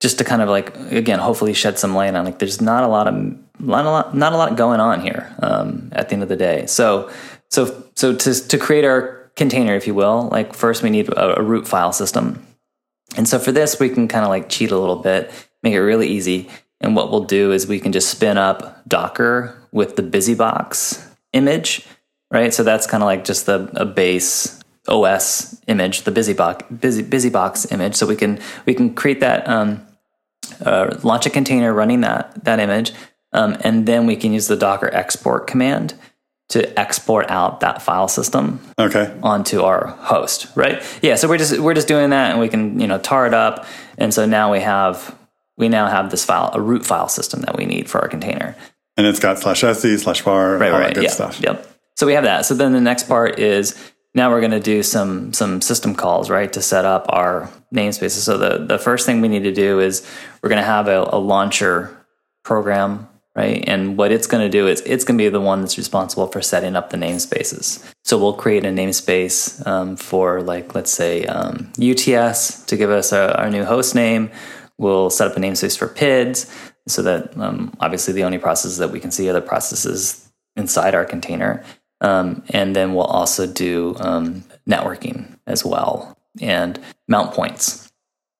just to kind of like again hopefully shed some light on like there's not a lot of not a lot not a lot going on here um, at the end of the day. So so so to to create our container, if you will, like first we need a, a root file system. And so for this, we can kind of like cheat a little bit, make it really easy. And what we'll do is we can just spin up Docker with the BusyBox image, right? So that's kind of like just the a base OS image, the BusyBox Busy BusyBox image. So we can we can create that, um, uh, launch a container running that that image, um, and then we can use the Docker export command to export out that file system Okay. onto our host, right? Yeah, so we're just we're just doing that, and we can you know tar it up, and so now we have we now have this file a root file system that we need for our container. And it's got slash etc slash var, Right, all right, that good yeah, stuff. Yep. So we have that. So then the next part is now we're going to do some some system calls, right, to set up our namespaces. So the the first thing we need to do is we're going to have a, a launcher program, right? And what it's going to do is it's going to be the one that's responsible for setting up the namespaces. So we'll create a namespace um, for like let's say um, UTS to give us a, our new host name. We'll set up a namespace for PIDs so that um, obviously the only processes that we can see are the processes inside our container. Um, and then we'll also do um, networking as well and mount points.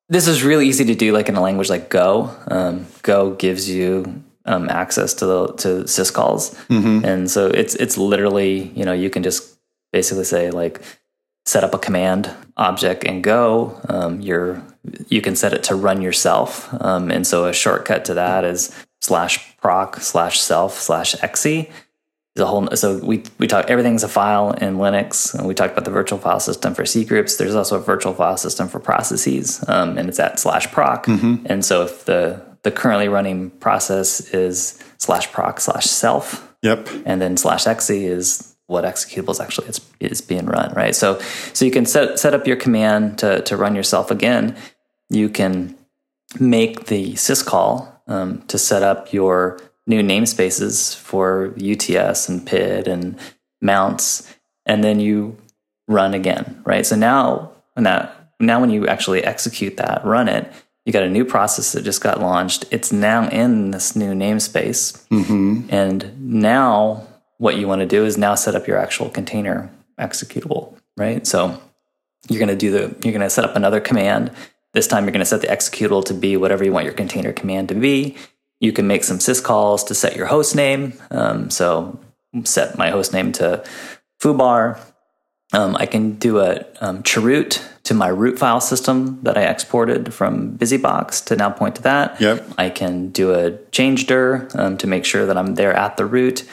This is really easy to do, like in a language like Go. Um, Go gives you um, access to the to syscalls, and so it's it's literally you know you can just basically say like set up a command object and Go. Um, you're you can set it to run yourself, um, and so a shortcut to that is slash proc slash self slash exe. The whole so we we talk everything's a file in Linux and we talked about the virtual file system for C groups there's also a virtual file system for processes um, and it's at slash proc. And so if the the currently running process is slash proc slash self Yep. and then slash exe is what executable is actually is, is being run right so so you can set set up your command to to run yourself again you can make the syscall um, to set up your new namespaces for UTS and PID and mounts, and then you run again, right? So now, when that now when you actually execute that, run it, you got a new process that just got launched. It's now in this new namespace, and now what you want to do is now set up your actual container executable, right? So you're going to do the you're going to set up another command. This time you're going to set the executable to be whatever you want your container command to be. You can make some syscalls to set your host name. Um, so set my host name to foobar. Um, I can do a um, chroot to my root file system that I exported from BusyBox to now point to that. Yep. I can do a change dir um, to make sure that I'm there at the root.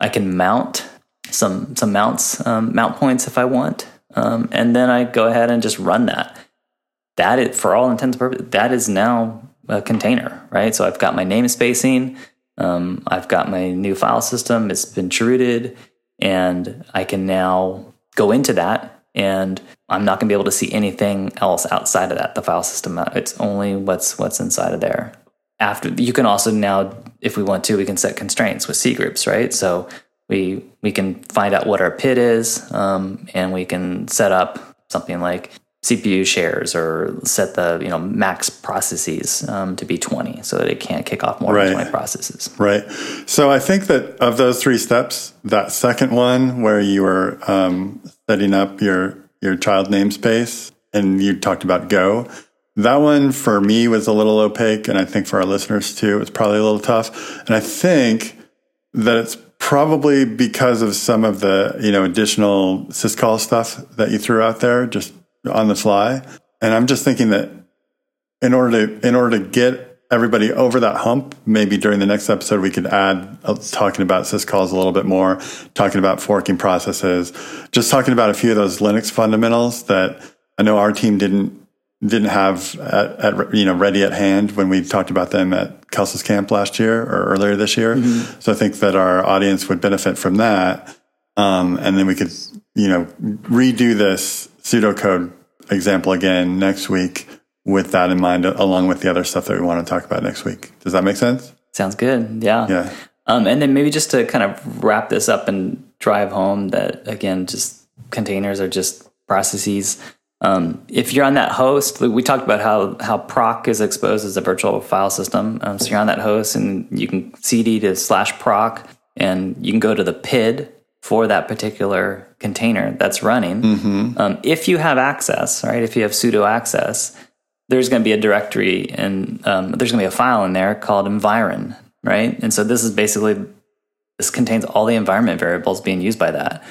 I can mount some some mounts um, mount points if I want, um, and then I go ahead and just run that. That is, for all intents and purposes, that is now a container, right? So I've got my namespacing, um, I've got my new file system. It's been chrooted, and I can now go into that, and I'm not going to be able to see anything else outside of that. The file system, it's only what's what's inside of there. After you can also now, if we want to, we can set constraints with C groups, right? So we we can find out what our PID is, um, and we can set up something like CPU shares or set the you know max processes um, to be 20 so that it can't kick off more Right. than 20 processes. Right. So I think that of those three steps, that second one where you were um, setting up your your child namespace and you talked about Go, that one for me was a little opaque, and I think for our listeners too, it's probably a little tough. And I think that it's probably because of some of the you know additional syscall stuff that you threw out there just on the fly. And I'm just thinking that in order to in order to get everybody over that hump, maybe during the next episode we could add uh, talking about syscalls a little bit more, talking about forking processes, just talking about a few of those Linux fundamentals that I know our team didn't didn't have at, at you know ready at hand when we talked about them at Kelsey's camp last year or earlier this year. So I think that our audience would benefit from that, um, and then we could you know redo this pseudocode example again next week with that in mind, along with the other stuff that we want to talk about next week. Does that make sense? Sounds good. Yeah. Yeah. Um, and then maybe just to kind of wrap this up and drive home that again, just containers are just processes. Um, if you're on that host, we talked about how how proc is exposed as a virtual file system. Um, so you're on that host, and you can cd to slash proc, and you can go to the PID for that particular container that's running. Um, if you have access, right? If you have sudo access, there's going to be a directory and um, there's going to be a file in there called environ, right? And so this is basically this contains all the environment variables being used by that.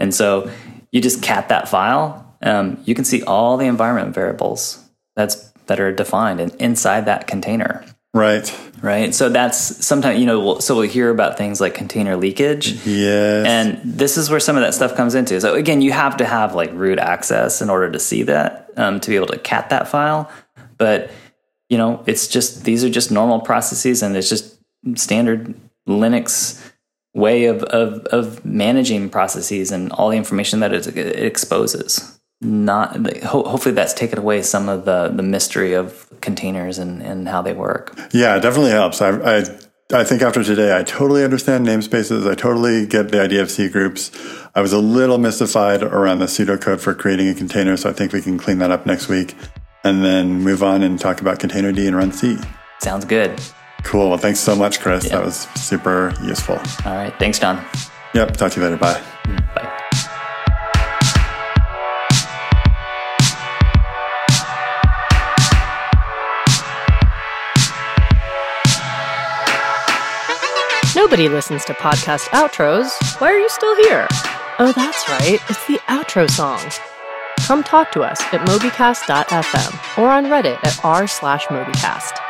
And so you just cat that file, um, you can see all the environment variables that's that are defined in, inside that container. Right. Right. So that's sometimes, you know, we'll, so we'll hear about things like container leakage. Yes. And this is where some of that stuff comes into. So again, you have to have like root access in order to see that, um, to be able to cat that file. But, you know, it's just, these are just normal processes and it's just standard Linux way of, of, of managing processes and all the information that it, exposes not hopefully that's taken away some of the the mystery of containers and and how they work yeah it definitely helps i i I think after today, I totally understand namespaces. I totally get the idea of C groups. I was a little mystified around the pseudocode for creating a container, so I think we can clean that up next week and then move on and talk about containerd and runc. Sounds good. Cool. Well, thanks so much, Chris. Yep. That was super useful. All right. Thanks, Jon. Yep. Talk to you later. Bye. Bye. Nobody listens to podcast outros. Why are you still here? Oh, that's right. It's the outro song. Come talk to us at mobycast.fm or on Reddit at r slash mobycast.